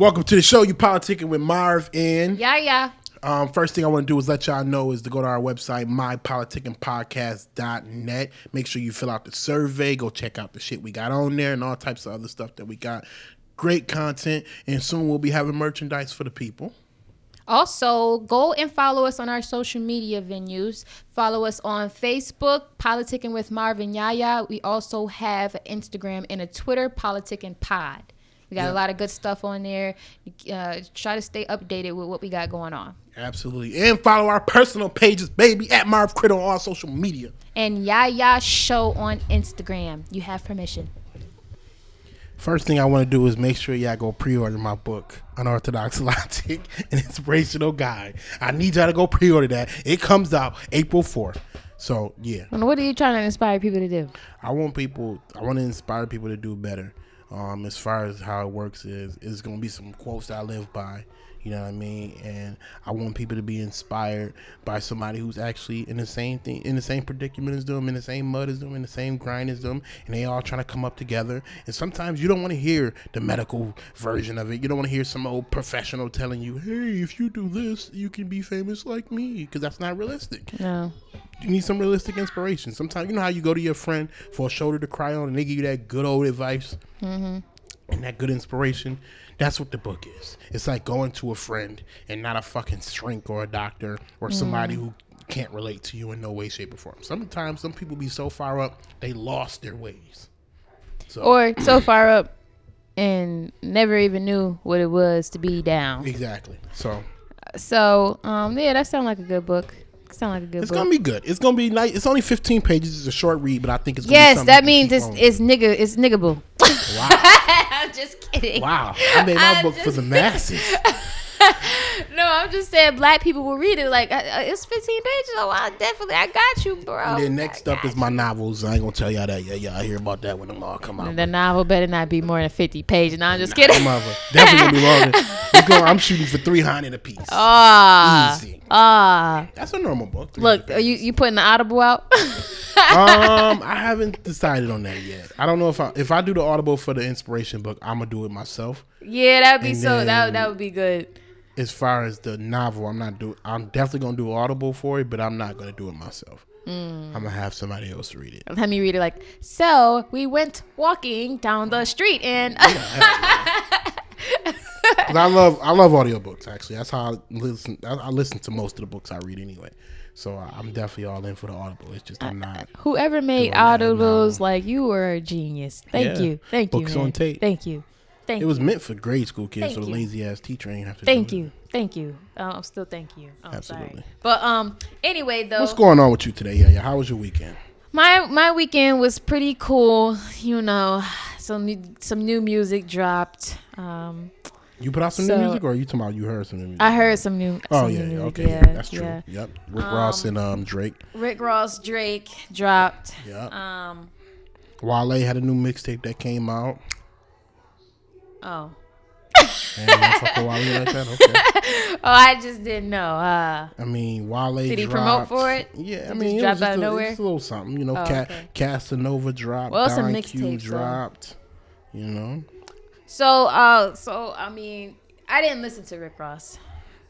Welcome to the show. You politicking with Marv and Yeah, yeah. um, first thing I want to do is let y'all know is to go to our website mypoliticandpodcast.net. Make sure you fill out the survey. Go check out the shit we got on there and all types of other stuff that we got. Great content, and soon we'll be having merchandise for the people. Also, go and follow us on our social media venues. Follow us on Facebook, Politicking with Marvin Yaya. We also have Instagram and a Twitter, Politicking Pod. We got Yeah. a lot of good stuff on there. Uh, try to stay updated with what we got going on. Absolutely, and follow our personal pages, baby, at Marv Crit on all social media. And Yaya Show on Instagram. You have permission. First thing I want to do is make sure y'all go pre-order my book, Unorthodox Logic, an inspirational guide. I need y'all to go pre-order that. It comes out April fourth. So yeah, And what are you trying to inspire people to do? I want people. I want to inspire people to do better. Um, as far as how it works is, is going to be some quotes that I live by. You know what I mean? And I want people to be inspired by somebody who's actually in the same thing, in the same predicament as them, in the same mud as them, in the same grind as them, and they all trying to come up together. And sometimes you don't want to hear the medical version of it. You don't want to hear some old professional telling you, "Hey, if you do this, you can be famous like me," because that's not realistic No. you need some realistic inspiration. Sometimes you know how you go to your friend for a shoulder to cry on, and they give you that good old advice mm-hmm. And that good inspiration. That's what the book is. It's like going to a friend and not a fucking shrink or a doctor or somebody who can't relate to you in no way, shape, or form. Sometimes some people be so far up they lost their ways. So Or so far up and never even knew what it was to be down. exactly. So So, um, yeah, that sounds like a good book. Sound like a good it's book. gonna be good. It's gonna be nice. It's only 15 pages. It's a short read, but I think it's gonna be yes, that means it's it's nigga it's niggable. wow. I'm just kidding. Wow, I made my I'm book for the masses. No, I'm just saying black people will read it. Like uh, uh, it's 15 pages. Oh, I definitely I got you, bro. And then next I up is my novels. I ain't gonna tell y'all that Yeah, Y'all hear about that when them all come out. The novel better not be more than 50 pages. No, I'm just kidding. Them other- definitely gonna be longer. Going, I'm shooting for 300 a piece. Ah, Easy. Ah. That's a normal book. Look, are you you putting the audible out? um, I haven't decided on that yet. I don't know if I if I do the audible for the inspiration book, I'm gonna do it myself. yeah, that'd be And so. That that would be good. As far as the novel, I'm not do. I'm definitely gonna do audible for it, but I'm not gonna do it myself. Mm. I'm gonna have somebody else read it. Let me read it. Like, so we went walking down the street and. 'Cause I love I love audiobooks actually. That's how I listen. I, I listen to most of the books I read anyway. So I'm definitely all in for the audible. It's just I'm not. Whoever made audibles, now. like you were a genius. Thank Yeah. you, thank Books you, man. on tape. Thank you, thank It was meant for grade school kids, Thank so the lazy ass teacher ain't have to. Thank do you, It. thank you. Uh, I'm still thank you. Oh, Absolutely. Sorry. But um, anyway though, What's going on with you today? Yeah, yeah. How was your weekend? my my weekend was pretty cool. You know, some new- some new music dropped. Um, You put out some So- new music, or are you talking about you heard some new music? I heard some new. Oh some yeah, new yeah, okay, yeah, that's true. yeah. Yep, Rick Ross and um Drake. Rick Ross, Drake dropped. Yep. Um, Wale had a new mixtape that came out. oh, And you fuck with Wale like that? Okay. oh, I just didn't know. Uh, I mean, Wale. Did he promote for it? Yeah, I mean, it it drop was out just of a, nowhere? it's a little something, you know. Oh, Ca- okay. Casanova dropped. Well, some mixtapes, so- dropped. You know, so uh, so I mean, I didn't listen to Rick Ross.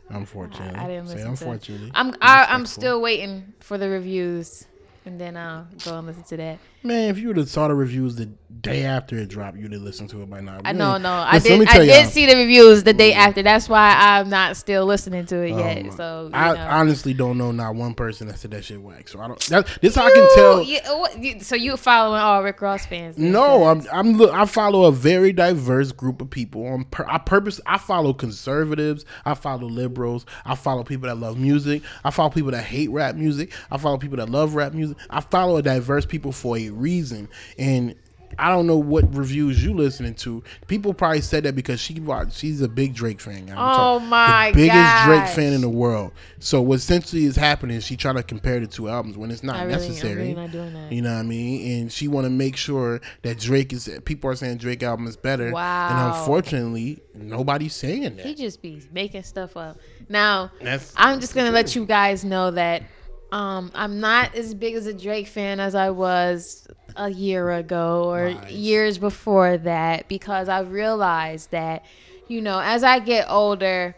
Unfortunately, I unfortunately. didn't Say listen to. unfortunately. I'm I, I'm still waiting for the reviews, and then I'll go and listen to that. Man, if you would have saw the reviews the day after it dropped, you'd have listened to it by now. I know, no, I did. I did see the reviews the day after. That's why I'm not still listening to it Um, yet. So you I know. honestly don't know not one person that said that shit whack. So I don't. That, this how I can tell. You- what- you- so you following all Rick Ross fans? No, I'm I'm look, I follow a very diverse group of people. On pur- I purpose I follow conservatives, I follow liberals, I follow people that love music, I follow people that hate rap music, I follow people that love rap music. I follow a diverse people for a reason, and I don't know what reviews you listening to. People probably said that because she watched. She's a big Drake fan. I'm Oh talking- my the biggest Drake fan in the world. So what essentially is happening is she trying to compare the two albums when it's not really, necessary. really not. You know what I mean? And she want to make sure that Drake is. People are saying Drake album is better. Wow. And unfortunately, nobody's saying that. He just be making stuff up. Now, That's I'm just gonna let you guys know that um, I'm not as big as a Drake fan as I was a year ago or Lies. years before that because I realized that you know, as I get older,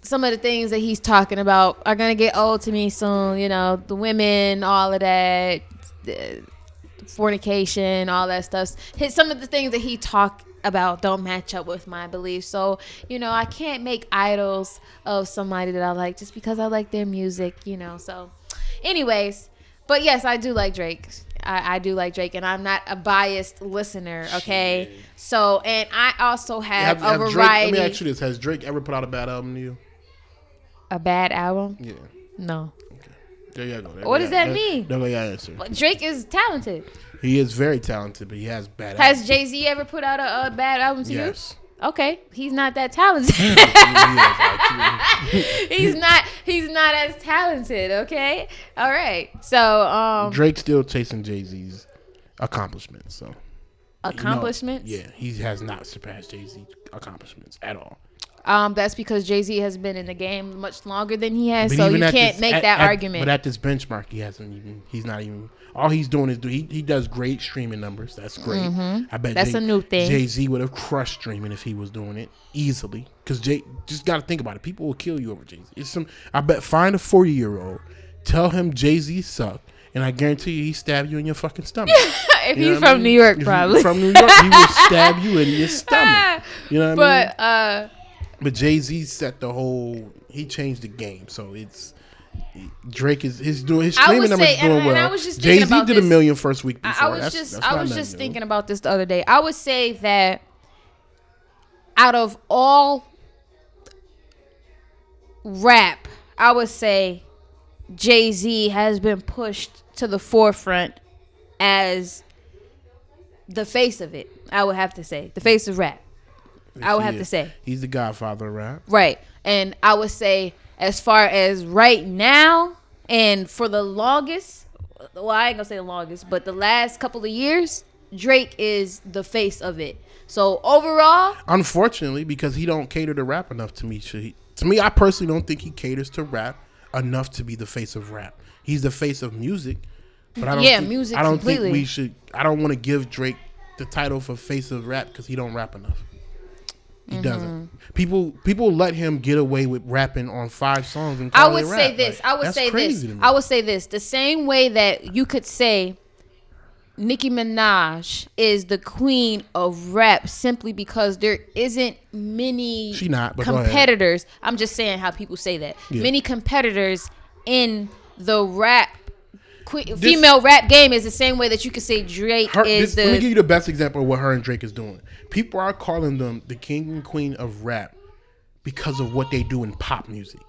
some of the things that he's talking about are gonna get old to me soon. You know, the women, all of that, the fornication, all that stuff. His, some of the things that he talk about don't match up with my beliefs. So, you know, I can't make idols of somebody that I like just because I like their music, you know. So, anyways, but yes, I do like Drake. I, I do like Drake, and I'm not a biased listener. Okay, so and I also have, Have, a have Drake, variety. let me ask you this: Has Drake ever put out a bad album to you? a bad album? Yeah. No. There you go. There What does that mean? There got answer. But Drake is talented. He is very talented, but he has bad. Has. Jay Z ever put out a, a bad album to Yes. you? Okay, he's not that talented. He is, actually. he's not. He's not as talented. Okay. All right. So, um, Drake's still chasing Jay Z's accomplishments. So you know, accomplishments. yeah, he has not surpassed Jay Z accomplishments at all. Um, that's because Jay Z has been in the game much longer than he has, But so you can't this- make at- that at- argument. But at this benchmark, he hasn't even. He's not even. All he's doing is do. He, he does great streaming numbers. That's great. I bet Mm-hmm. That's a new thing. Jay Z would have crushed streaming if he was doing it easily. Because Jay just got to think about it. People will kill you over Jay Z. It's some. I bet find a forty year old, tell him Jay Z suck, and I guarantee you he stab you in your fucking stomach. if You know he's what I from mean? New York, If probably. from New York, he will stab you in your stomach. You know what I mean? but uh, But Jay Z set the whole. He changed the game, so it's Drake is his doing his streaming numbers say- doing and- well. I was just Jay Z did a million first week I, before. I was That's- just that's I was just new. thinking about this the other day. I would say that out of all rap, I would say Jay Z has been pushed to the forefront as the face of it. I would have to say the face of rap. I would have Yeah. to say. he's the Godfather of rap. Right. And I would say, as far as right now, and for the longest, well, I ain't gonna say the longest, but the last couple of years, Drake is the face of it. So overall, Unfortunately, because he don't cater to rap enough to me. He, to me, I personally don't think he caters to rap enough to be the face of rap. He's the face of music, but I don't. Yeah, think, music I don't completely. think we should. I don't want to give Drake the title for face of rap because he don't rap enough. He Mm-hmm. doesn't. People people let him get away with rapping on five songs and I would say rap. this. Like, I would say this. crazy to me. I would say this. The same way that you could say Nicki Minaj is the queen of rap simply because there isn't many She not, competitors. I'm just saying how people say that. Yeah. Many competitors in the rap que- female rap game is the same way that you could say Drake Her- is this- let me give you the best example of what her and Drake is doing. People are calling them the king and queen of rap because of what they do in pop music.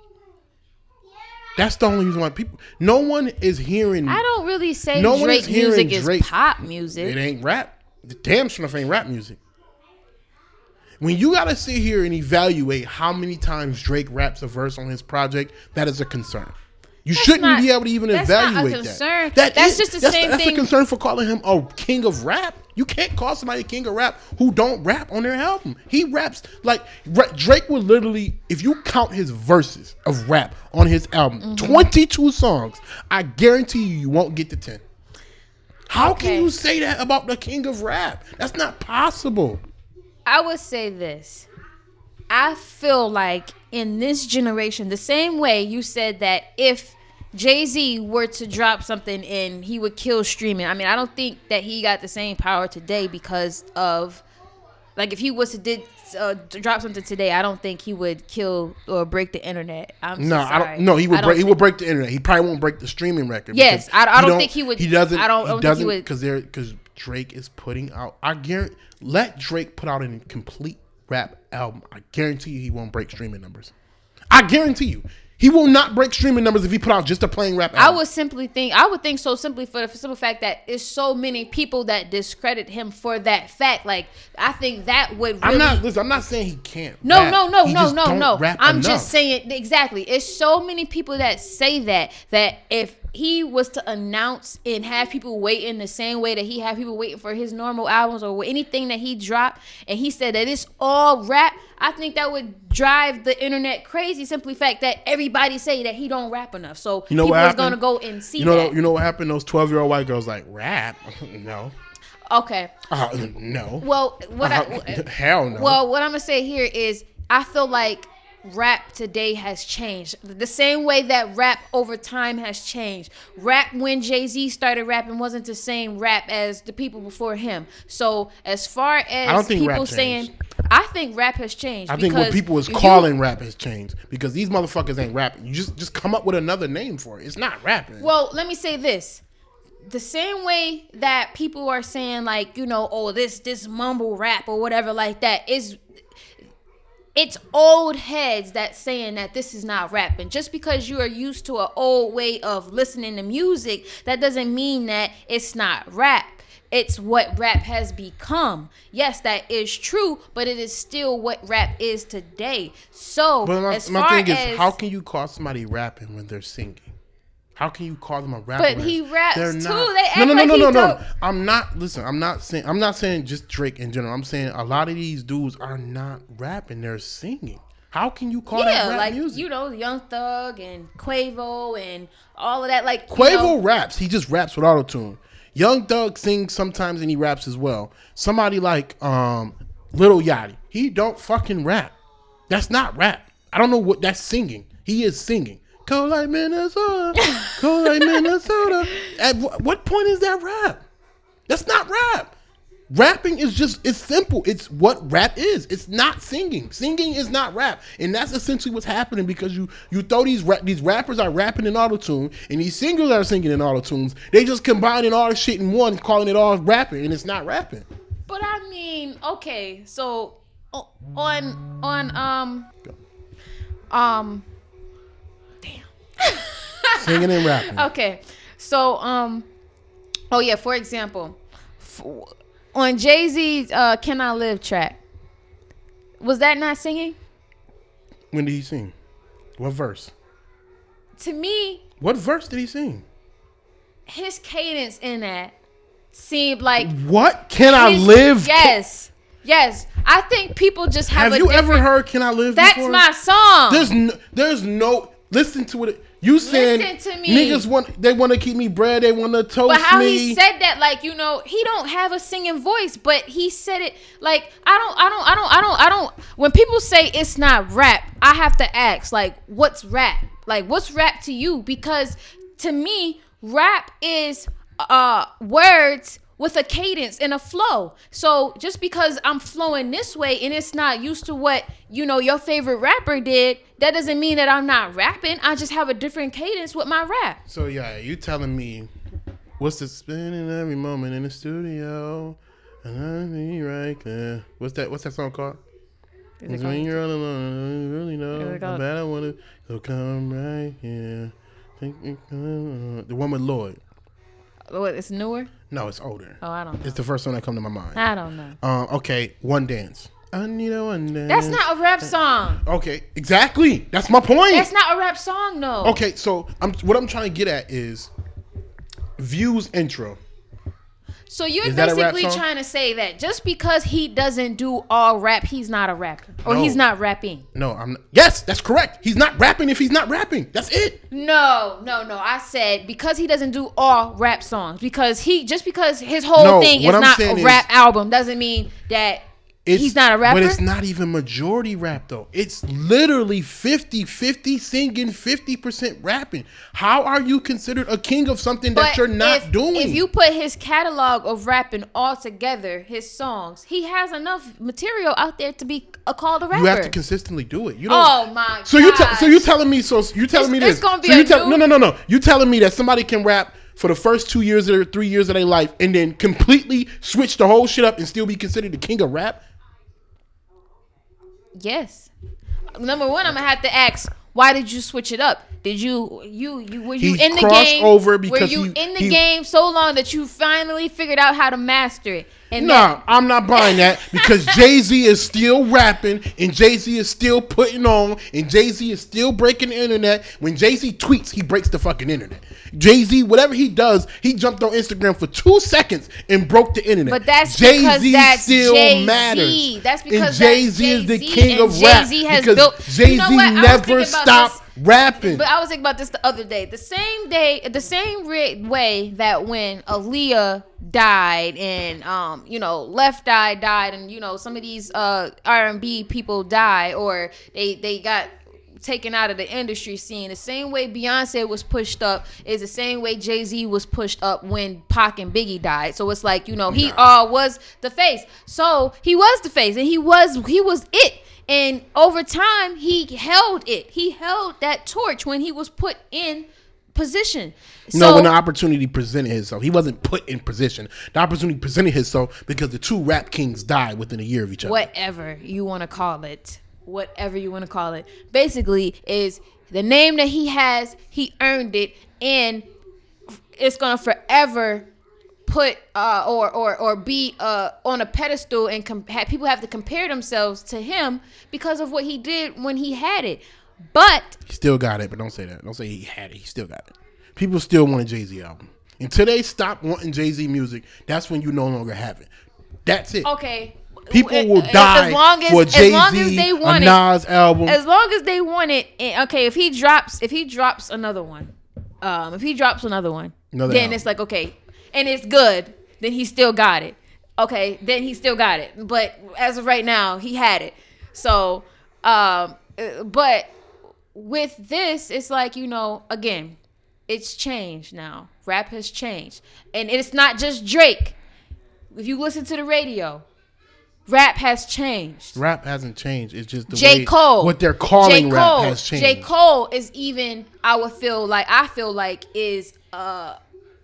That's the only reason why people. No one is hearing. I don't really say No one is Drake music Drake. is pop music. It ain't rap. The damn sure ain't rap music. When you gotta sit here and evaluate how many times Drake raps a verse on his project, that is a concern. You shouldn't not- be able to even that's not a evaluate concern. that. That That's is- just the that's same that's thing- That's a concern for calling him a king of rap. You can't call somebody a king of rap who don't rap on their album. He raps like Drake would literally, if you count his verses of rap on his album, Mm-hmm. twenty-two songs, I guarantee you, you won't get to ten. How Okay. can you say that about the king of rap? That's not possible. I would say this. I feel like in this generation, the same way you said that if Jay Z were to drop something and he would kill streaming. I mean, I don't think that he got the same power today because of, like, if he was to did uh, drop something today, I don't think he would kill or break the internet. I'm No, I don't. No, he would break. He would break the internet. He probably won't break the streaming record. Yes, I- I he don't think he would- He doesn't. I don't- I he don't doesn't because there because Drake is putting out. I guarantee. Let Drake put out a complete rap album. I guarantee you, he won't break streaming numbers. I guarantee you, he will not break streaming numbers if he put out just a plain rap album. I would simply think I would think so simply for the simple fact that it's so many people that discredit him for that fact. Like I think that would really I'm not. Listen, I'm not saying he can't. No, rap. no, no, He no, no, no. I'm enough. just saying exactly. It's so many people that say that that if he was to announce and have people waiting the same way that he have people waiting for his normal albums or anything that he dropped, and he said that it's all rap, I think that would drive the internet crazy. Simply fact that everybody say that he don't rap enough, so You know people what is gonna go and see You know. that. You know what happened? Those 12 year old white girls like rap. no. Okay. Uh, no. Well, what Uh, I hell no. well, what I'm gonna say here is I feel like rap today has changed the same way that rap over time has changed. Rap when Jay Z started rapping wasn't the same rap as the people before him. So as far as people saying. I think rap has changed. I think what people is you- calling rap has changed because these motherfuckers ain't rapping. You just just come up with another name for it. It's not rapping. Well, let me say this. The same way that people are saying like, you know, oh this this mumble rap or whatever like that is it's old heads that saying that this is not rapping. Just because you are used to an old way of listening to music, that doesn't mean that it's not rap. It's what rap has become. Yes, that is true, but it is still what rap is today. So, But my, as my far thing as is, how can you call somebody rapping when they're singing? How can you call them a rapper? But he raps too. they're too. not- They act no, no, no, like no, he no, no. I'm not. Listen, I'm not saying. I'm not saying just Drake in general. I'm saying a lot of these dudes are not rapping. They're singing. How can you call yeah, that rap like music? you know, Young Thug and Quavo and all of that. Like you Quavo know, raps. He just raps with auto tune. Young Thug sings sometimes and he raps as well. Somebody like um Little Yachty, he don't fucking rap. That's not rap. I don't know what that's singing. He is singing. Cold like Minnesota, cold like Minnesota. At wh- what point is that rap? That's not rap. Rapping is just it's simple. It's what rap is. It's not singing. Singing is not rap, and that's essentially what's happening because you you throw these rap, these rappers are rapping in auto tune, and these singers are singing in auto tunes. They just combining all the shit in one, calling it all rapping, and it's not rapping. But I mean, okay, so on on um um Singing and rapping. okay, so um oh yeah, for example, f- on Jay Z's uh, "Can I Live" track, was that not singing? When did he sing? What verse? To me, What verse did he sing? his cadence in that seemed like What can I live? Yes, yes. I think people just have, Have a you ever heard "Can I Live"? That's before? my song. There's no, there's no. Listen to it. You said to me. niggas want they want to keep me bread. They want to toast me. But how me. he said that, like you know, he don't have a singing voice, but he said it like I don't, I don't, I don't, I don't, I don't. When people say it's not rap, I have to ask like, what's rap? Like, what's rap to you? Because to me, rap is uh words with a cadence and a flow. So just because I'm flowing this way and it's not used to what you know your favorite rapper did, that doesn't mean that I'm not rapping. I just have a different cadence with my rap. so yeah, you telling me what's the spinning every moment in the studio, and I be right there. What's that? What's that song called? It's when you're all alone, you really know Is it how called- bad I want to. So come right here. Think you The one with Lloyd. What? It's newer. No, it's older. Oh, I don't know. It's the first one that come to my mind. I don't know. Um, okay, one dance. I need a one dance. That's not a rap song. Okay, exactly. That's my point. That's not a rap song, though. Okay, so I'm what I'm trying to get at is views intro. So you're Is that a rap basically trying to say that just because he doesn't do all rap, he's not a rapper, or No. he's not rapping. No, I'm not, yes, that's correct. He's not rapping if he's not rapping. That's it. No, no, no. I said because he doesn't do all rap songs. Because he just because his whole No, thing is I'm not a is- rap album doesn't mean that It's, he's not a rapper. But it's not even majority rap though. It's literally 50-50 singing, 50% rapping. How are you considered a king of something that you're not if, doing? If you put his catalog of rapping all together, his songs, he has enough material out there to be a called a rapper. you have to consistently do it. You don't Oh my! God. So you tell so you telling me so you telling It's- me this? it's gonna be so you tell, new- no no no no. You telling me that somebody can rap for the first two years or three years of their life and then completely switch the whole shit up and still be considered the king of rap? Yes. Number one, I'm gonna have to ask, why did you switch it up? Did you you you were you He in the game? over were because you he- in the he- game so long that you finally figured out how to master it? And Nah, I'm not buying that because Jay Z is still rapping and Jay Z is still putting on and Jay Z is still breaking the internet. When Jay Z tweets, he breaks the fucking internet. Jay Z, whatever he does, he jumped on Instagram for two seconds and broke the internet. But that's because that's still Jay-Z. matters. That's because Jay Z is the king of rap Jay-Z has because built- Jay Z You know what? I was never stopped rapping. But I was thinking about this the other day. The same day, the same way that when Aaliyah died and um, you know, Left Eye died, and you know, some of these uh R and B people die, or they they got taken out of the industry scene. The same way Beyonce was pushed up is the same way Jay Z was pushed up when Pac and Biggie died. So it's like you know he uh was the face. So he was the face, and he was he was it. And over time, he held it. He held that torch when he was put in position. no, So- when the opportunity presented himself, he wasn't put in position. The opportunity presented himself because the two rap kings died within a year of each other. whatever you want to call it, whatever you want to call it, basically is the name that he has. He earned it, and it's gonna forever put uh, or or or be uh, on a pedestal, and com- ha- people have to compare themselves to him because of what he did when he had it. But He still got it, but don't say that. Don't say he had it. He still got it. People still want a Jay Z album. Until they stop wanting Jay Z music, that's when you no longer have it. That's it. okay, People will die as long as for Jay Z, they want it. Nas album. as long as they want it okay if he drops if he drops another one um if he drops another one Another then album. it's like okay and it's good then he still got it okay then he still got it but as of right now he had it so um but with this it's like you know again it's changed now rap has changed and it's not just drake if you listen to the radio rap has changed rap hasn't changed. It's just the J. way Cole. what they're calling J. rap Cole. has changed. J. Cole is even I would feel like I feel like is uh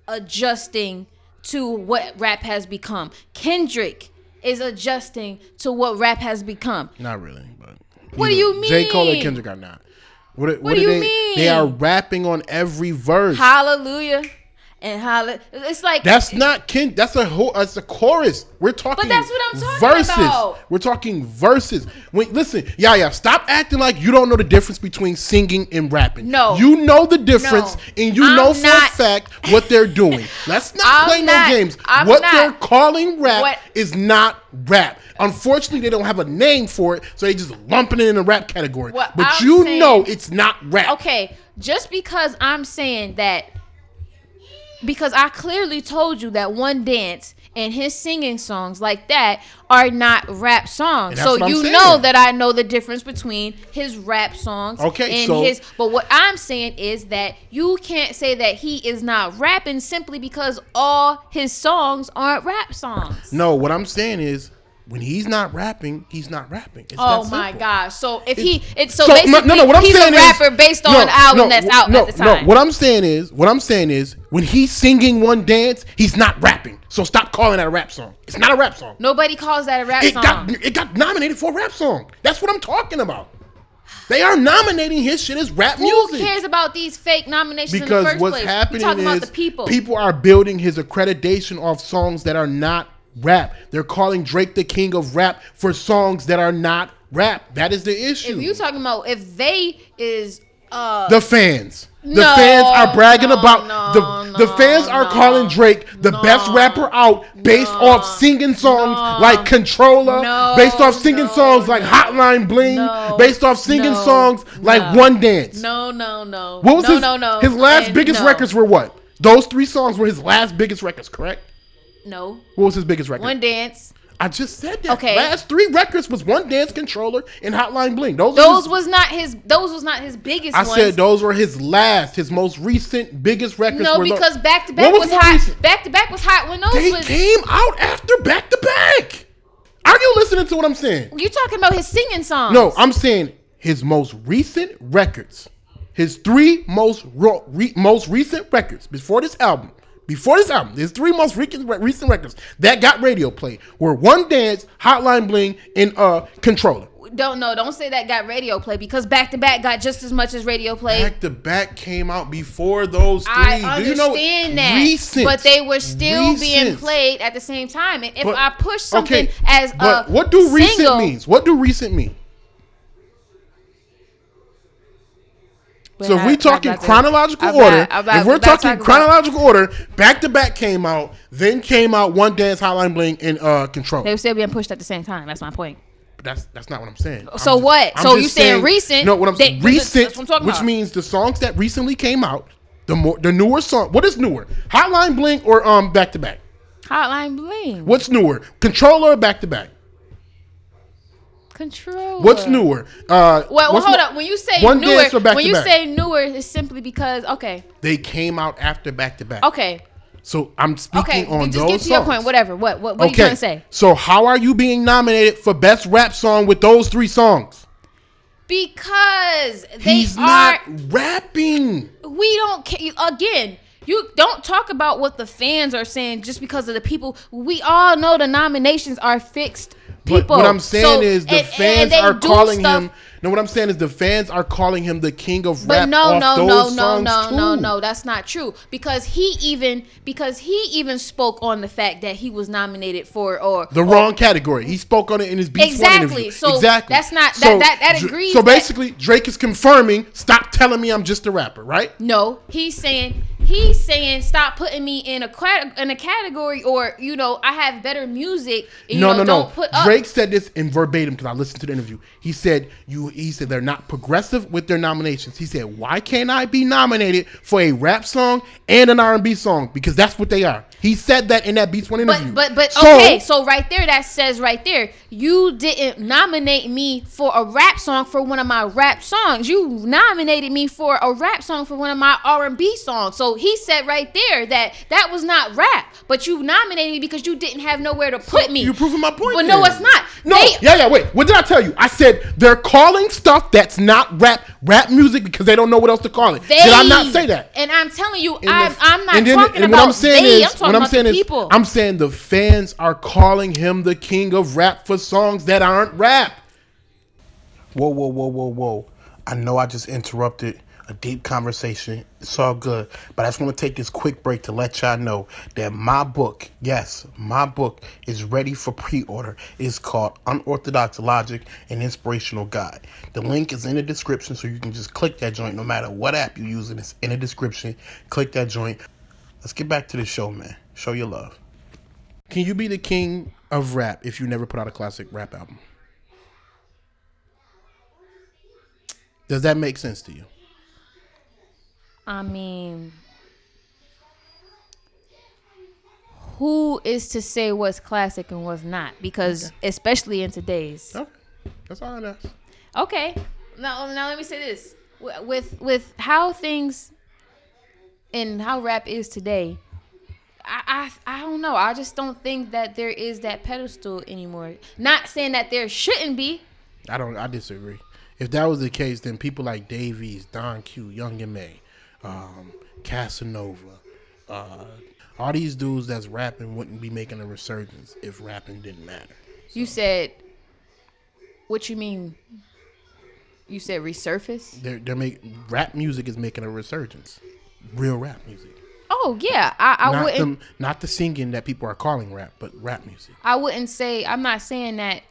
adjusting to what rap has become. Kendrick is adjusting to what rap has become. Not really, but What do you mean? J. Cole and? Kendrick are not. What, What do you they, mean? They are rapping on every verse. Hallelujah. And holla it's like That's not kin. That's a whole. That's a chorus. We're talking. But that's what I'm talking verses. about. We're talking verses. Wait, listen, yeah, yeah. Stop acting like you don't know the difference between singing and rapping. No. you know the difference, No. and you I'm know for not- a fact what they're doing. Let's not I'm play not- no games. I'm what not. they're calling rap What- is not rap. Unfortunately, they don't have a name for it, so they just lumping it in the rap category. What but you saying- know it's not rap. okay, just because I'm saying that, because I clearly told you that one dance and his singing songs like that are not rap songs. So you saying. know that I know the difference between his rap songs Okay, and so- his. But what I'm saying is that you can't say that he is not rapping simply because all his songs aren't rap songs. No, what I'm saying is when he's not rapping, he's not rapping. It's Oh my gosh! So if he, it's so, So, basically, no, no, what I'm he's saying a rapper is, based on no, an album that's out at the time. No, what I'm saying is, what I'm saying is, when he's singing one dance, he's not rapping. So stop calling that a rap song. It's not a rap song. Nobody calls that a rap it song. got it got nominated for a rap song. That's what I'm talking about. They are nominating his shit as rap Who music. Who cares about these fake nominations in the first what's place? happening is about the people. people are building his accreditation off songs that are not rap. They're calling Drake the king of rap for songs that are not rap. That is the issue. If you talking about if they is uh the fans. The No, fans are bragging no, about no, the the fans are calling Drake the best rapper out based off singing songs like Controlla, no, based off singing songs like Hotline Bling, no, based off singing songs like. One Dance. no no no What was no his no no his last and biggest no. records were what? Those three songs were his last biggest records, correct? No What was his biggest record? one dance I just said that. Okay. Last three records was One Dance Controlla and Hotline Bling. Those, those his- was not his those was not his biggest I ones. said those were his last, his most recent, biggest records. no because back to back was, hot recent? back to back was hot when those They was came out after back to back. Are you listening to what I'm saying? you talking about his singing songs No, I'm saying his most recent records, his three most ro- re- most recent records before this album, before this album, his three most recent recent records that got radio play were One Dance, Hotline Bling, and uh Controlla. don't know don't say that got radio play because back to back got just as much as radio play Back to back came out before those three. I Do you know understand that, recent, but they were still being played at the same time. And if But- I push something okay, as but a what do recent single, means? What do recent mean? But So if we talking chronological I'm order, not- I'm if we're I'm talking chronological order, back to back came out, then came out One Dance, Hotline Bling, and uh Control. they were still being pushed at the same time. That's my point. But that's that's not what I'm saying. I'm So what? I'm So you saying recent, No, what I'm saying recent, what I'm talking which about. means the songs that recently came out, the more the newer song. What is newer? Hotline Bling or um back to back? Hotline Bling. What's newer? Controlla or back to back? Control. What's newer? Uh, Well, well hold up. When you say One newer, when you back? say newer, it's simply because okay, They came out after back to back. okay, So I'm speaking on those okay. on Just those get to your point. Whatever. What what, what are you trying to say? So how are you being nominated for best rap song with those three songs? Because they He's are. not rapping. we don't care. Again, you don't talk about what the fans are saying just because of the people. We all know the nominations are fixed. But what I'm saying So- is the and- and fans they are calling stuff- him. No, what I'm saying is the fans are calling him the king of But rap. no, off no, no, no, no, no, too. no. That's not true. Because he even because he even spoke on the fact that he was nominated for or The wrong category. He spoke on it in his One Exactly. So exactly. that's not- that- that- that agrees So that- basically, Drake is confirming. Stop telling me I'm just a rapper, right? No, he's saying he's saying stop putting me in a in a category or you know I have better music. You no, know, no, don't no. Put up. Drake said this in verbatim because I listened to the interview. He said you. He said they're not progressive with their nominations. He said, "Why can't I be nominated for a rap song and an R&B song? Because that's what they are." He said that in that Beats One interview. But but but So- okay, so right there that says right there, you didn't nominate me for a rap song for one of my rap songs. You nominated me for a rap song for one of my R and B songs. So he said right there that that was not rap, but you nominated me because you didn't have nowhere to put me. You're proving my point. But no, it's not. No, They- yeah, yeah. Wait, what did I tell you? I said they're calling stuff that's not rap rap music because they don't know what else to call it. They, did I not say that? And I'm telling you, And I'm, the- I'm not and then- talking and about what I'm saying they. is, I'm talking what I'm about saying the is, people. I'm saying the fans are calling him the king of rap for songs that aren't rap. Whoa, whoa, whoa, whoa, whoa! I know I just interrupted a deep conversation. It's all good, but I just want to take this quick break to let y'all know that my book, yes, my book is ready for pre-order. It's called Unorthodox Logic: An Inspirational Guide. The link is in the description, so you can just click that joint. No matter what app you're using, it's in the description. Click that joint. Let's get back to the show, man. Show your love. Can you be the king of rap if you never put out a classic rap album? Does that make sense to you? I mean, who is to say what's classic and what's not? Because especially in today's. Okay. That's all I ask. Okay, now now let me say this: with with how things and how rap is today. I, I I don't know. I just don't think that there is that pedestal anymore. Not saying that there shouldn't be. I don't. I disagree. If that was the case, then people like Dave East, Don Q, Young M.A, um, Casanova, uh, all these dudes that's rapping wouldn't be making a resurgence if rapping didn't matter. You said. What you mean? You said resurface? They're they're making rap music is making a resurgence. Real rap music. Oh yeah, I, I not wouldn't. the not the singing that people are calling rap, but rap music. I wouldn't say I'm not saying that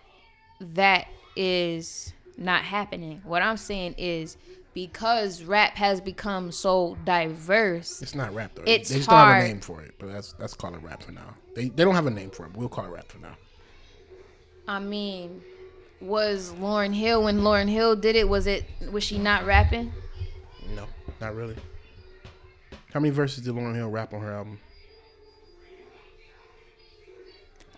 that is not happening. What I'm saying is because rap has become so diverse. It's not rap though. It's they just don't have a name for it, but that's that's call it rap for now. They they don't have a name for it. We'll call it rap for now. I mean, was Lauryn Hill when Lauryn Hill did it? Was it was she not rapping? No, not really. How many verses did Lauryn Hill rap on her album?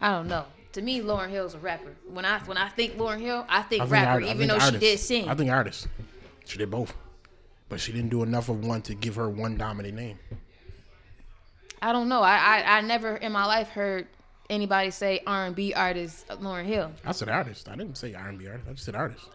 I don't know. To me, Lauryn Hill's a rapper. When I when I think Lauryn Hill, I think I think rapper, art- even think though she did sing. I think artist. She did both, but she didn't do enough of one to give her one dominant name. I don't know. I, I I never in my life heard anybody say R and B artist Lauryn Hill. I said artist. I didn't say R and B artist. I just said artist.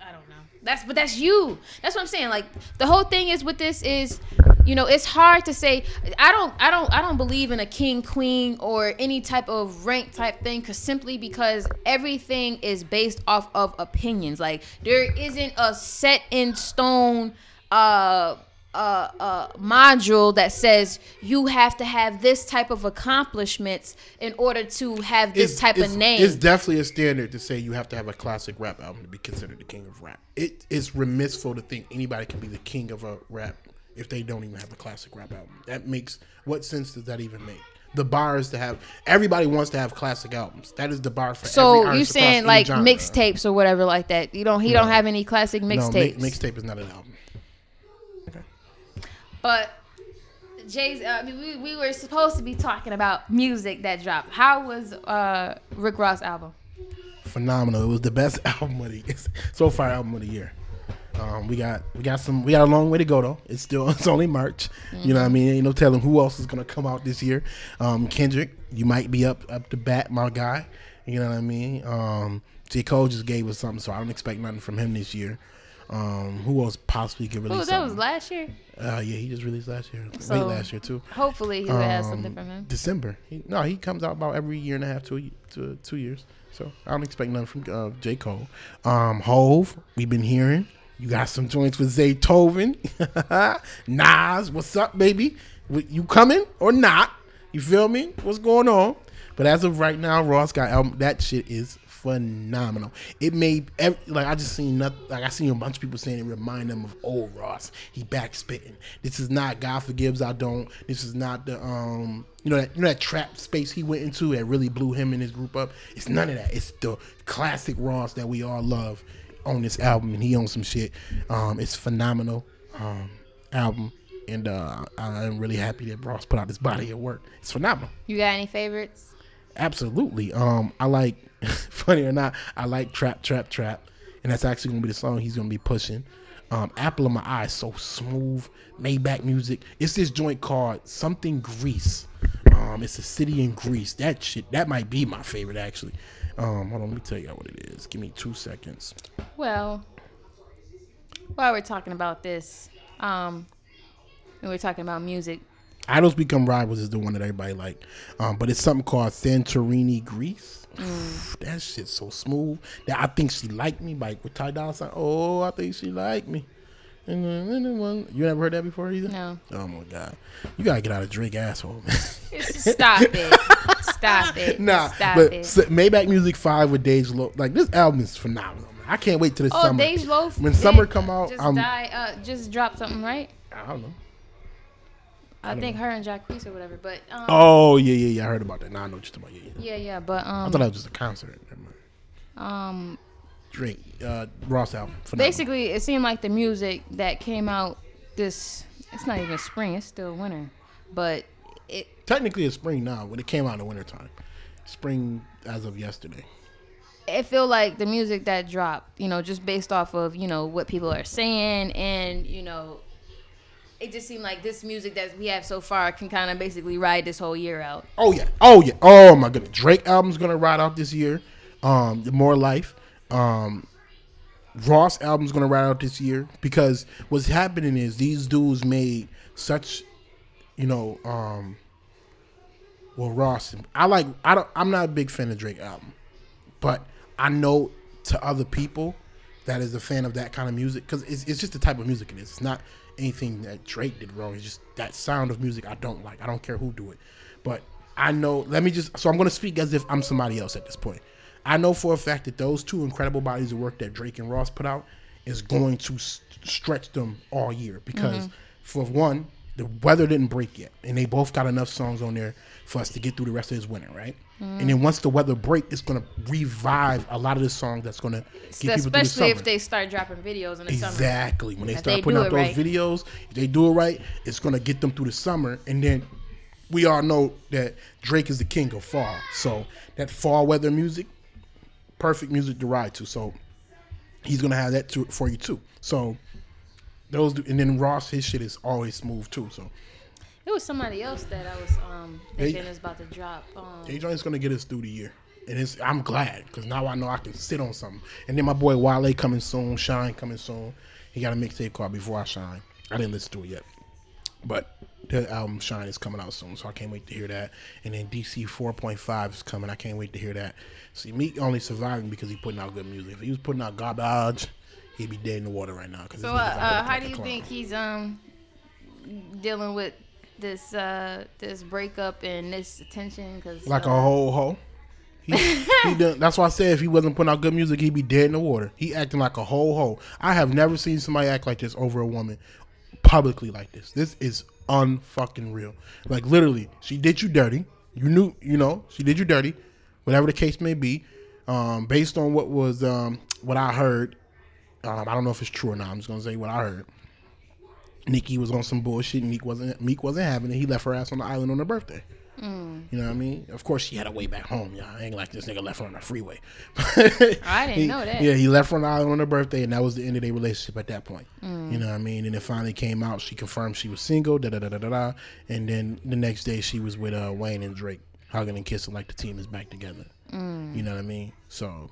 I don't know. That's but that's you. That's what I'm saying. Like the whole thing is with this is, you know, it's hard to say. I don't, I don't, I don't believe in a king, queen, or any type of rank type thing, because simply because everything is based off of opinions. Like there isn't a set in stone. Uh, uh, uh, module that says you have to have this type of accomplishments in order to have this type it's, of name. It's definitely a standard to say you have to have a classic rap album to be considered the king of rap. It is remissful to think anybody can be the king of a rap if they don't even have a classic rap album. That makes what sense does that even make? the bar is to have. Everybody wants to have classic albums. That is the bar for. So you saying like mixtapes or whatever like that? You don't. He don't have any classic mixtapes. No, mi- mixtape is not an album. But Jay's. Uh, I mean, we, we were supposed to be talking about music that dropped. How was uh, Rick Ross album? phenomenal. It was the best album of the so far album of the year. Um, we got we got some we got a long way to go though. It's still it's only March. You know what I mean? Ain't no telling who else is gonna come out this year. Um, Kendrick, you might be up up to bat, my guy. You know what I mean? Um, J Cole just gave us something, so I don't expect nothing from him this year. Um, who else possibly could release Oh, that was last year. uh, yeah, he just released last year, So- late last year too. Hopefully, he will have something Um, from him. December. He, no, he comes out about every year and a half to, to two years. So I don't expect nothing from uh, J. Cole. Um, Hove, we've been hearing. You got some joints with Zaytoven. Nas, what's up, baby? You coming or not? You feel me? What's going on? But as of right now, Ross got album. That shit is phenomenal. It made ev like I just seen nothing. Like I seen a bunch of people saying it remind them of old Ross. He back spitting. This is not God forgives I don't. This is not the um you know that you know that trap space he went into that really blew him and his group up. It's none of that. It's the classic Ross that we all love on this album, and he owns some shit. Um, it's phenomenal um album. And uh, I'm really happy that Ross put out this body of work. It's phenomenal. You got any favorites? Absolutely. Um, I like, funny or not, I like Trap, Trap, Trap, and that's actually gonna be the song he's gonna be pushing. Um, Apple of My Eye, so smooth, Maybach music. It's this joint called something Greece. Um, it's a city in Greece. That shit, that might be my favorite actually. Um, hold on, let me tell y'all what it is. Give me two seconds. Well, while we're talking about this, um, we're talking about music. Idols Become Rivals is the one that everybody like, um, but it's something called Santorini Greece. that shit's so smooth that I think she liked me. Like with Ty Dolla Sign. Oh, I think she liked me. And then- You never heard that before either? No. Oh my god, you gotta get out of Drake asshole. Stop it! Stop it! nah, Stop but it! Maybach Music Five with Dej Lo, like this album is phenomenal. Man. I can't wait till the Oh, summer. Dej Loaf. When summer come out, just I'm- die, uh, just drop something, right? I don't know. I, think her and Jacquees or whatever. But um, Oh yeah, yeah, yeah. I heard about that. Now I know what you're talking about. Yeah, yeah. yeah, yeah. But I um, thought that was just a concert. Never mind. um, Drake, uh, Ross album. Phenomenal. basically, it seemed like the music that came out this. It's not even spring. It's still winter, but it technically it's spring now when it came out in the wintertime. Spring as of yesterday. it feel like the music that dropped, you know, just based off of, you know, what people are saying and, you know, it just seemed like this music that we have so far can kind of basically ride this whole year out. Oh yeah. Oh yeah. Oh my goodness. Drake album's gonna ride out this year. Um, More Life. Um, Ross album's gonna ride out this year because what's happening is these dudes made such, you know, um, well Ross. I like. I don't. I'm not a big fan of Drake album, but I know to other people that is a fan of that kind of music because it's, it's just the type of music it is. It's not anything that Drake did wrong. It's just that sound of music I don't like. I don't care who do it, but I know. Let me just. So I'm going to speak as if I'm somebody else at this point. I know for a fact that those two incredible bodies of work that Drake and Ross put out is going to s- stretch them all year because, mm-hmm. for one, the weather didn't break yet, and they both got enough songs on there for us to get through the rest of this winter, right? And then once the weather break, it's gonna revive a lot of the songs that's gonna get people through the Especially if they start dropping videos in the summer. Exactly. When they If start they putting out those right. videos, if they do it right, it's gonna get them through the summer. And then we all know that Drake is the king of fall. So that fall weather music, perfect music to ride to. So he's gonna have that to, for you too. So those and then Ross, his shit is always smooth too. So It was somebody else that I was um They- thinking is about to drop. Um, Jay Joint's gonna get us through the year. And it's, I'm glad because now I know I can sit on something. And then my boy Wale coming soon, Shine coming soon. He got a mixtape called Before I Shine. I didn't listen to it yet, but the album Shine is coming out soon, so I can't wait to hear that. And then DC 4.5 is coming. I can't wait to hear that. See, Meek only surviving because he's putting out good music. If he was putting out garbage, he'd be dead in the water right now. 'cause so uh, nigga's out here uh, how do you think he's um dealing with this uh this breakup and this attention? Because like a whole hoe. He, he done, that's why I said if he wasn't putting out good music, he'd be dead in the water. He acting like a whole hoe. I have never seen somebody act like this over a woman publicly like this. This is unfucking real. Like literally, she did you dirty. You knew, you know, she did you dirty, whatever the case may be. Um, based on what was um, what I heard, um, I don't know if it's true or not. I'm just gonna say what I heard. Nicki was on some bullshit. Meek wasn't. Meek wasn't having it. He left her ass on the island on her birthday. Mm. You know what I mean? Of course, she had a way back home. Yeah, I ain't like this nigga left her on the freeway. I didn't He- know that. Yeah, he left her on the island on her birthday, and that was the end of their relationship at that point. Mm. You know what I mean? And it finally came out. She confirmed she was single. Da da da da da da. And then the next day, she was with uh, Wayne and Drake, hugging and kissing like the team is back together. Mm. You know what I mean? So,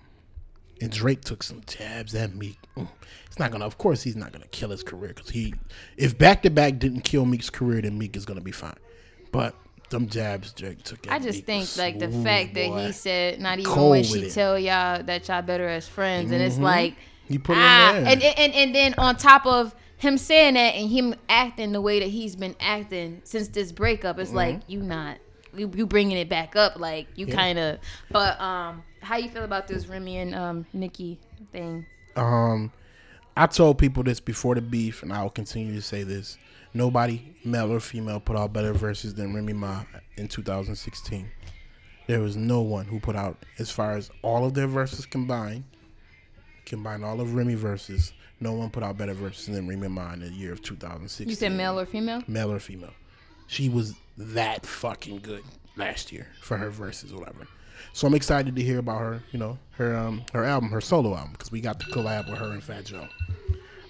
and Drake took some jabs at Meek. Mm. It's not gonna. Of course, he's not gonna kill his career because he, if back to back didn't kill Meek's career, then Meek is gonna be fine. But them jabs Drake took. At I just Meek think like the fact that he said not even Cold when she it. Mm-hmm. tell y'all that y'all better as friends, and it's like He put it ah, and, and and then on top of him saying that and him acting the way that he's been acting since this breakup, it's like Mm-hmm. you not you, you bringing it back up, like you Yeah. kind of. But um, how you feel about this Remy and um Nicki thing? Um, I told people this before the beef, and I will continue to say this: nobody, male or female, put out better verses than Remy Ma in 2016. There was no one who put out, as far as all of their verses combined, combine all of Remy verses. No one put out better verses than Remy Ma in the year of 2016. You said male or female? male or female. She was that fucking good last year for her verses, whatever. So I'm excited to hear about her, you know, her um her album, her solo album, because we got to collab with her and Fat Joe.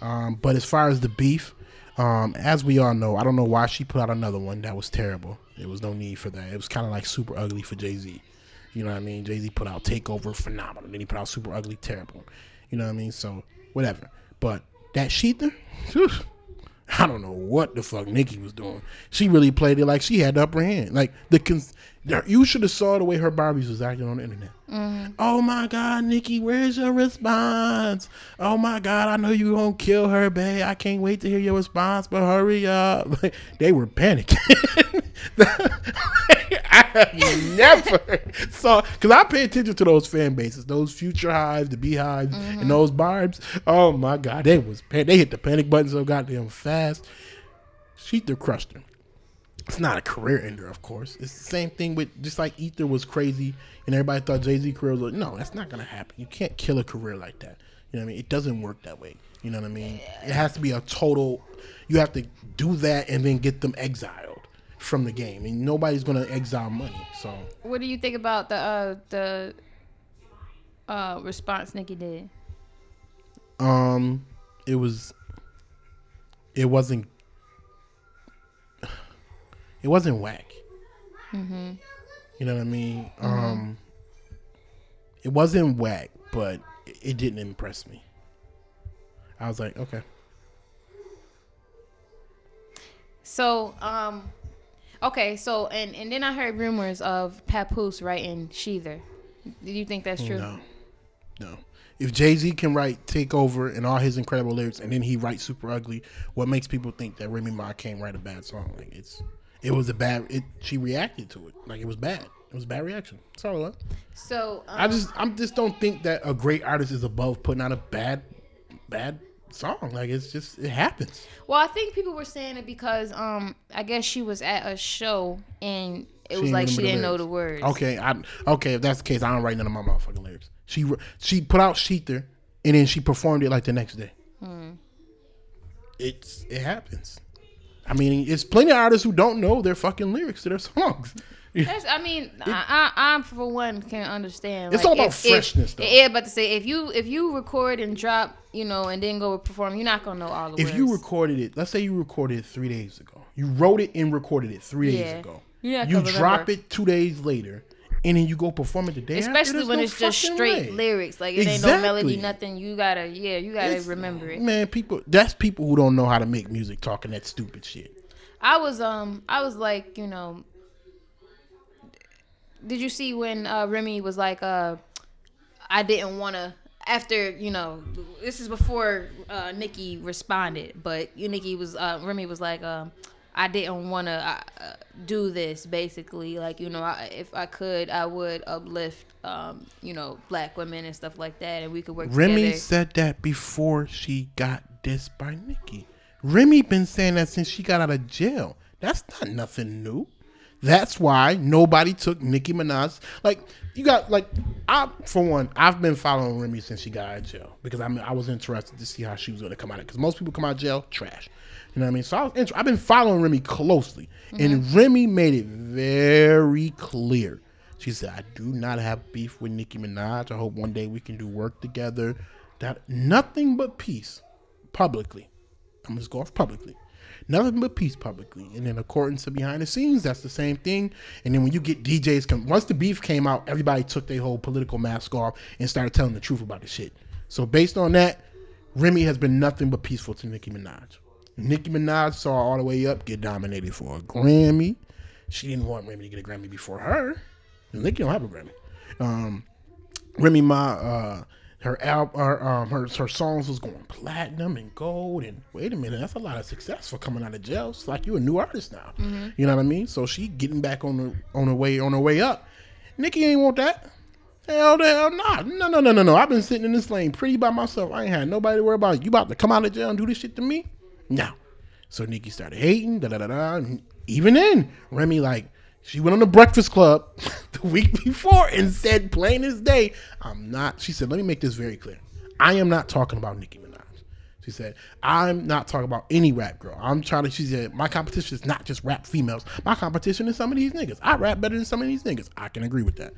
Um, but as far as the beef, um, as we all know, I don't know why she put out another one that was terrible. There was no need for that. It was kind of like super ugly for Jay Z. You know what I mean? Jay Z put out Takeover, phenomenal. Then he put out Super Ugly, terrible. You know what I mean? So whatever. But that shETHER, I don't know what the fuck Nicki was doing. She really played it like she had the upper hand. Like the cons- you should have saw the way her Barbies was acting on the internet. Mm-hmm. Oh my God, Nicki, where's your response? Oh my God, I know you gonna kill her, babe. I can't wait to hear your response, but hurry up. they were panicking. I have never saw because I pay attention to those fan bases, those future hives, the beehives, and mm-hmm. those barbs. Oh my God, they was pan- they hit the panic button so goddamn fast. She threw crushed her. It's not a career ender, of course. It's the same thing with just like Ether was crazy, and everybody thought Jay Z career was like, no, that's not gonna happen. You can't kill a career like that. You know what I mean? It doesn't work that way. You know what I mean? It has to be a total. You have to do that and then get them exiled from the game, and nobody's gonna exile money. So What do you think about the uh the uh response Nicki did? Um, it was. It wasn't. It wasn't whack. Mm-hmm. You know what I mean? Um, it wasn't whack, but it, it didn't impress me. I was like, okay, So, um, okay, so and and then I heard rumors of Papoose writing shETHER. Do you think that's true? no, no. If Jay Z can write "Take Over" and all his incredible lyrics, and then he writes "Super Ugly," what makes people think that Remy Ma can't write a bad song? Like it's, it was a bad. It she reacted to it like it was bad. It was a bad reaction. That's all it was. So, um, I just I just don't think that a great artist is above putting out a bad bad song. Like it's just it happens. well, I think people were saying it because um, I guess she was at a show and it She was like she didn't know the words. Okay, I okay, if that's the case, I don't write none of my motherfucking lyrics. She she put out shETHER and then she performed it like the next day. Hmm. It's it happens. I mean, it's plenty of artists who don't know their fucking lyrics to their songs. That's, I mean, I, I, I for one can understand. It's like, all about if- if- freshness, though. Yeah, but to say if you if you record and drop, you know, and then go perform, you're not gonna know all the if words. you recorded it, let's say you recorded it three days ago, you wrote it and recorded it three days ago. You're you drop remember. it two days later, and then you go perform it the day Especially there's when no it's just straight way. lyrics, like it ain't no melody, nothing. You gotta, yeah, you gotta It's- remember it. Man, people that's people who don't know how to make music talking that stupid shit. I was, um, I was like, you know, did you see when uh, Remy was like, uh, I didn't want to. After you know, this is before uh, Nicki responded, but you Nicki was uh, Remy was like, um, I didn't want to uh, uh, do this. Basically, like you know, I, if I could, I would uplift, um, you know, black women and stuff like that, and we could work Remy together. said that before she got dissed by Nicki. Remy been saying that since she got out of jail. That's not nothing new. That's why nobody took Nicki Minaj. Like you got like I for one, I've been following Remy since she got out of jail because I mean I was interested to see how she was going to come out of because most people come out of jail trash. You know what I mean? So I was inter- I've been following Remy closely, and mm-hmm. Remy made it very clear. She said, "I do not have beef with Nicki Minaj. I hope one day we can do work together. That nothing but peace, publicly. I'm just go off publicly." Nothing but peace publicly, and then according to behind the scenes, that's the same thing. And then when you get DJs, come once the beef came out, everybody took their whole political mask off and started telling the truth about the shit. So based on that, Remy has been nothing but peaceful to Nicki Minaj. Nicki Minaj saw all the way up, get nominated for a Grammy. She didn't want Remy to get a Grammy before her. And Nicki don't have a Grammy. Um, Remy Ma, uh, her album, her, um, her her songs was going platinum and gold. And wait a minute, that's a lot of success for coming out of jail. It's like you're a new artist now. You know what I mean? So she getting back on the on her way on her way up. Nicki ain't want that. Hell the hell nah. No, no, no, no, no. I've been sitting in this lane pretty by myself. I ain't had nobody to worry about. You about to come out of jail and do this shit to me? No. So Nicki started hating, da da da da. Even then, Remy like she went on the Breakfast Club the week before and said plain as day, I'm not. She said, let me make this very clear. I am not talking about Nicki Minaj. She said, I'm not talking about any rap girl. I'm trying to, she said, my competition is not just rap females. My competition is some of these niggas. I rap better than some of these niggas. I can agree with that.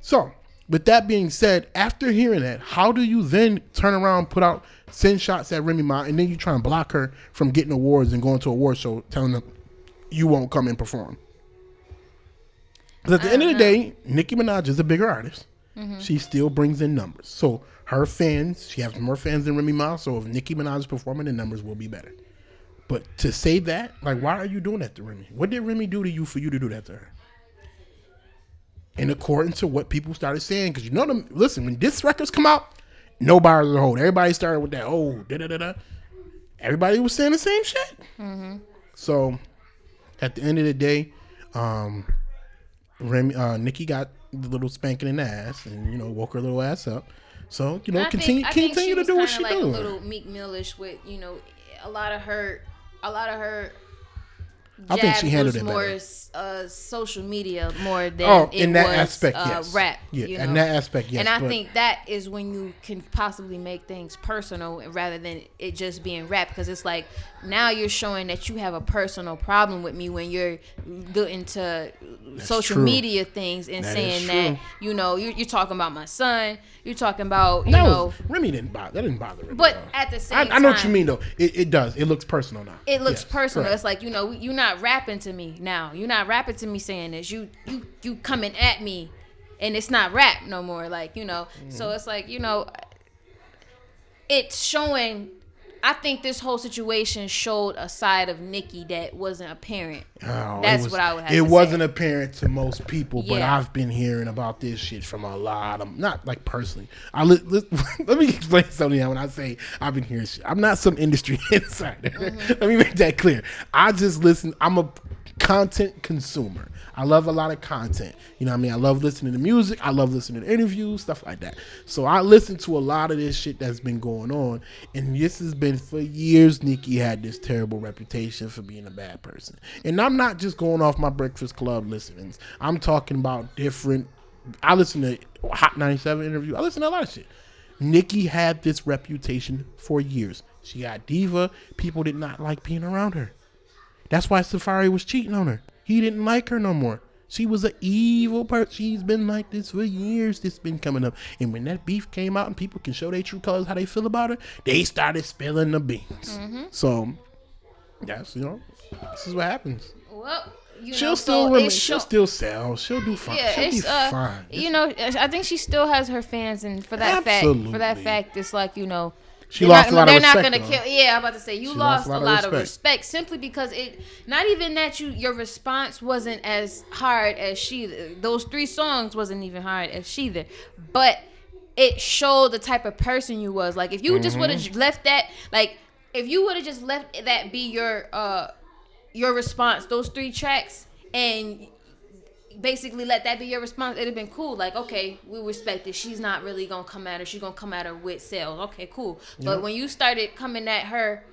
So, with that being said, after hearing that, how do you then turn around, put out, send shots at Remy Ma, and then you try and block her from getting awards and going to award show, telling them you won't come and perform? 'Cause at the end of the uh-huh. day, Nicki Minaj is a bigger artist. Mm-hmm. She still brings in numbers. So her fans, she has more fans than Remy Ma. So if Nicki Minaj is performing, the numbers will be better. But to say that, like, why are you doing that to Remy? What did Remy do to you for you to do that to her? In accordance to what people started saying, because you know them. Listen, when this records come out, no bars are hold. Everybody started with that. Oh, da da da da. Everybody was saying the same shit. Mm-hmm. So, at the end of the day, um, Remy, uh, Nicki got the little spanking in the ass, and you know woke her little ass up. So you know, I continue think, continue to do what she like doing. A little Meek Millish with you know a lot of her, a lot of her. I think she handled it more uh, social media more than Oh, in that was, aspect, uh, yes. rap. Yeah, you in that aspect, yes, And I think that is when you can possibly make things personal rather than it just being rap because it's like now you're showing that you have a personal problem with me when you're getting to social true. media things and That saying that you know you're, you're talking about my son, you're talking about you That know. was, Remy didn't bother. That didn't bother Remy. But at at the I, same I know what you mean though. It, it does. It looks personal now. it looks Yes, personal. correct. It's like you know, you're not rapping to me now. You're not rapping to me saying this. You you you coming at me, and it's not rap no more. Like you know, Mm-hmm. so it's like you know, it's showing. I think this whole situation showed a side of Nicki that wasn't apparent. Oh, That's was- what I would have It wasn't say. apparent to most people, but I've been hearing about this shit from a lot of not like personally. I li- li- let me explain something now. When I say I've been hearing shit, I'm not some industry insider. Mm-hmm. let me make that clear. I just listen. I'm a content consumer. I love a lot of content. You know what I mean? I love listening to music. I love listening to interviews, stuff like that. So I listen to a lot of this shit that's been going on. And this has been for years. Nicki had this terrible reputation for being a bad person. And I'm not just going off my Breakfast Club listenings. I'm talking about different. I listen to Hot 97 interview. I listen to a lot of shit. Nicki had this reputation for years. She got diva. People did not like being around her. That's why Safaree was cheating on her. He didn't like her no more. She was an evil person. She's been like this for years. This been coming up. And when that beef came out and people can show their true colors, how they feel about her, they started spilling the beans. So that's you know, this is what happens. Well, you She'll know, still so it's she'll still sell. She'll do fine. yeah, she'll be uh, fine. you know, I think she still has her fans, and for that fact, for that fact, it's like you know, She they're lost not, a lot of they're not respect, gonna kill. Yeah, I'm about to say you She lost, a lot, of, respect. respect. simply because it. Not even that you your response wasn't as hard as she. Those three songs wasn't even hard as she did, but it showed the type of person you was. Like if you just would Mm-hmm. have left that, like if you would have just left that be your uh your response, those three tracks, and basically let that be your response, it'd have been cool. Like, okay, we respect it. She's not really gonna come at her. She's gonna come at her with sales. Okay, cool. But when you started coming at her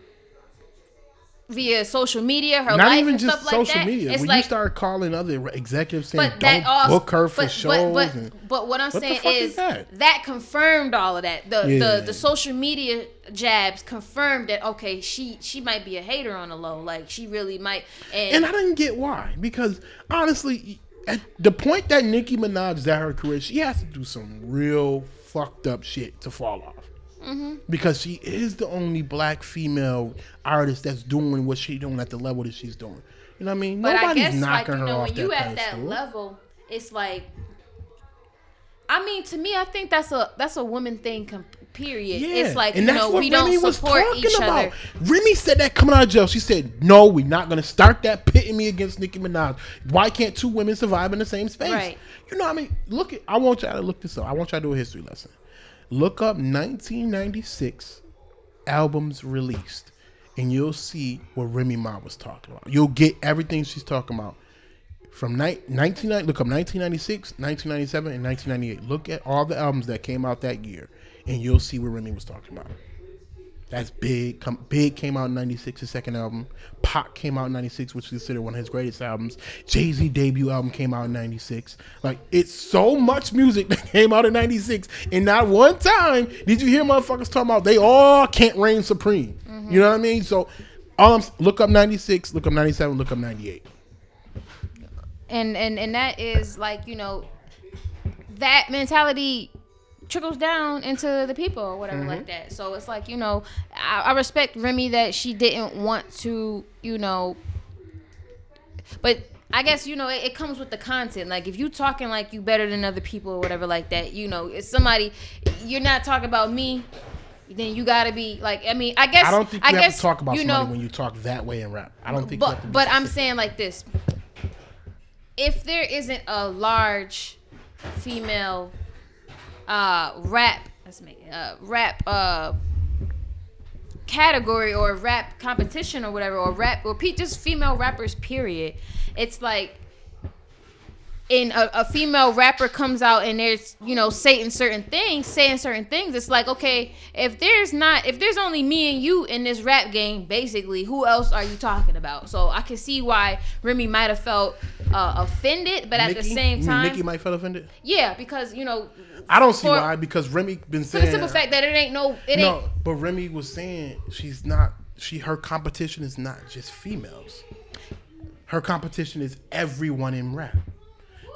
via social media, her Not life even and just stuff like social that. media. When like you start calling other executives saying, but "Don't that also book her for but, shows," But, and, but, but what I'm What saying is, is that? that? confirmed all of that. The, Yeah. the the social media jabs confirmed that okay, she she might be a hater on the low. Like she really might. And, and I didn't get why. Because honestly, at the point that Nicki Minaj is at her career, she has to do some real fucked up shit to fall off. Mm-hmm. Because she is the only black female artist that's doing what she's doing at the level that she's doing. You know what I mean? but I Nobody's guess like knocking you her know off when that you at that level, it's like. I mean, to me, I think that's a that's a woman thing. Period. Yeah, It's like and you know what we Remy don't support talking each about. other. Remy said that coming out of jail. She said, "No, we're not going to start that pitting me against Nicki Minaj. Why can't two women survive in the same space?" Right. You know what I mean? Look at. I want y'all to look this up. I want y'all to do a history lesson. Look up 1996 albums released, and you'll see what Remy Ma was talking about. You'll get everything she's talking about. From ni- 1990, look up 1996, 1997, and 1998. Look at all the albums that came out that year, and you'll see what Remy was talking about. That's big. Big came out in '96, his second album. Pac came out in '96, which is considered one of his greatest albums. Jay Z debut album came out in '96. Like it's so much music that came out in '96, and not one time did you hear motherfuckers talking about they all can't reign supreme. You know what I mean? So, all I'm look up '96, look up '97, look up '98. And and and that is like you know that mentality trickles down into the people or whatever Mm-hmm. like that so it's like you know I, I respect remy that she didn't want to you know but I guess you know it, it comes with the content. Like if you talking like you better than other people or whatever like that, you know, it's somebody you're not talking about me, then you gotta be like. I mean, I guess I don't think you I have guess to talk about you somebody know, when you talk that way in rap. I don't think. you have to but but I'm saying like this: if there isn't a large female uh rap, uh rap uh category or rap competition or whatever or rap or pe- just female rappers period it's like in a, a female rapper comes out and there's you know saying certain things saying certain things it's like okay if there's not if there's only me and you in this rap game basically who else are you talking about so i can see why remy might have felt uh, offended but at the same time Nicki might feel offended. yeah because you know I don't see for- why because Remy been for saying the simple fact that it ain't no it ain't No, but Remy was saying she's not. She her competition is not just females. Her competition is everyone in rap.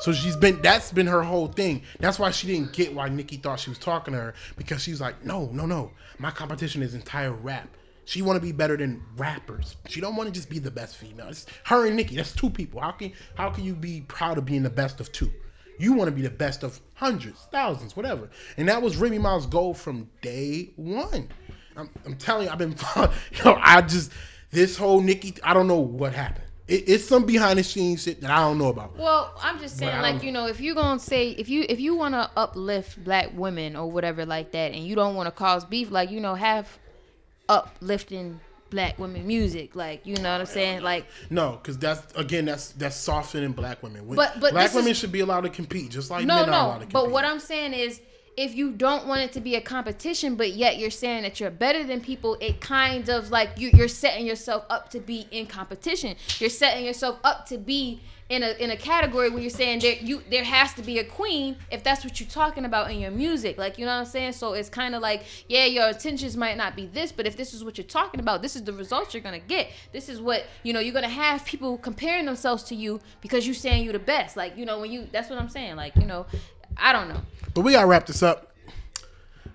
So she's been. That's been her whole thing. That's why she didn't get why Nicki thought she was talking to her because she's like, no, no, no. My competition is entire rap. She want to be better than rappers. She don't want to just be the best female. It's her and Nicki. That's two people. How can how can you be proud of being the best of two? You want to be the best of hundreds, thousands, whatever. And that was Remy Ma's goal from day one. I'm, I'm telling you, I've been, you know, I just this whole Nicki. I don't know what happened. It, it's some behind the scenes shit that I don't know about. Well, I'm just saying, I like you know, if you're gonna say if you if you want to uplift black women or whatever like that, and you don't want to cause beef, like you know, have uplifting black women music, like you know what I'm saying, like No, because that's again that's that's softening black women. But- but black women is- should be allowed to compete, just like no, men are allowed no. to compete. But what I'm saying is, if you don't want it to be a competition, but yet you're saying that you're better than people, it kind of like you, you're setting yourself up to be in competition. You're setting yourself up to be in a in a category where you're saying there you there has to be a queen if that's what you're talking about in your music. Like you know what I'm saying? So it's kind of like yeah, your intentions might not be this, but if this is what you're talking about, this is the results you're gonna get. This is what you know. You're gonna have people comparing themselves to you because you're saying you're the best. Like you know when you that's what I'm saying. Like you know, I don't know. But we gotta wrap this up.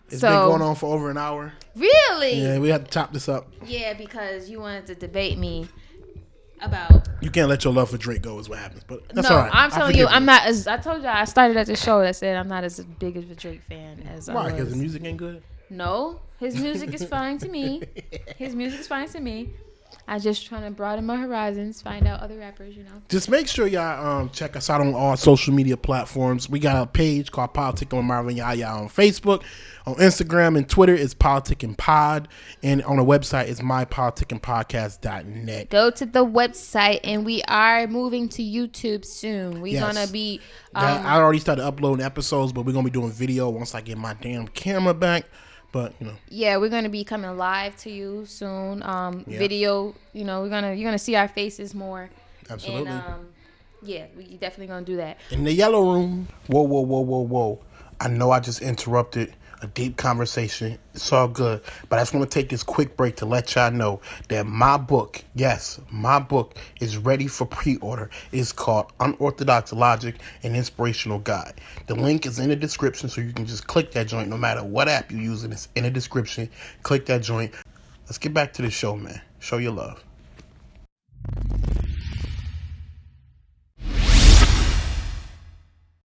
It's been going on for over an hour. Really? Yeah, we have to chop this up. Yeah, because you wanted to debate me about. You can't let your love for Drake go, is what happens. But that's no, all right. I'm telling you, I'm not as. I told you, I started at the show that said I'm not as big of a Drake fan as Why? I Because was. the music ain't good. No, his music is fine to me. His music is fine to me. I just trying to broaden my horizons, find out other rappers, you know. Just make sure y'all um, check us out on all social media platforms. We got a page called Politic on Marvin Yaya on Facebook. On Instagram and Twitter, is Politic and Pod. And on the website, it's mypoliticandpodcast.net. Go to the website, and we are moving to YouTube soon. We're Yes. gonna be. Um, I already started uploading episodes, but we're gonna be doing video once I get my damn camera back. But you know, yeah, we're gonna be coming live to you soon. Um, Yeah. video, you know, we're gonna you're gonna see our faces more. absolutely. And um, yeah, we definitely gonna do that. in the yellow room. Whoa, whoa, whoa, whoa, whoa. I know I just interrupted a deep conversation. It's all good. But I just want to take this quick break to let y'all know that my book, yes, my book is ready for pre order. It's called Unorthodox Logic and Inspirational Guide. The link is in the description, so you can just click that joint no matter what app you're using. It's in the description. Click that joint. Let's get back to the show, man. Show your love.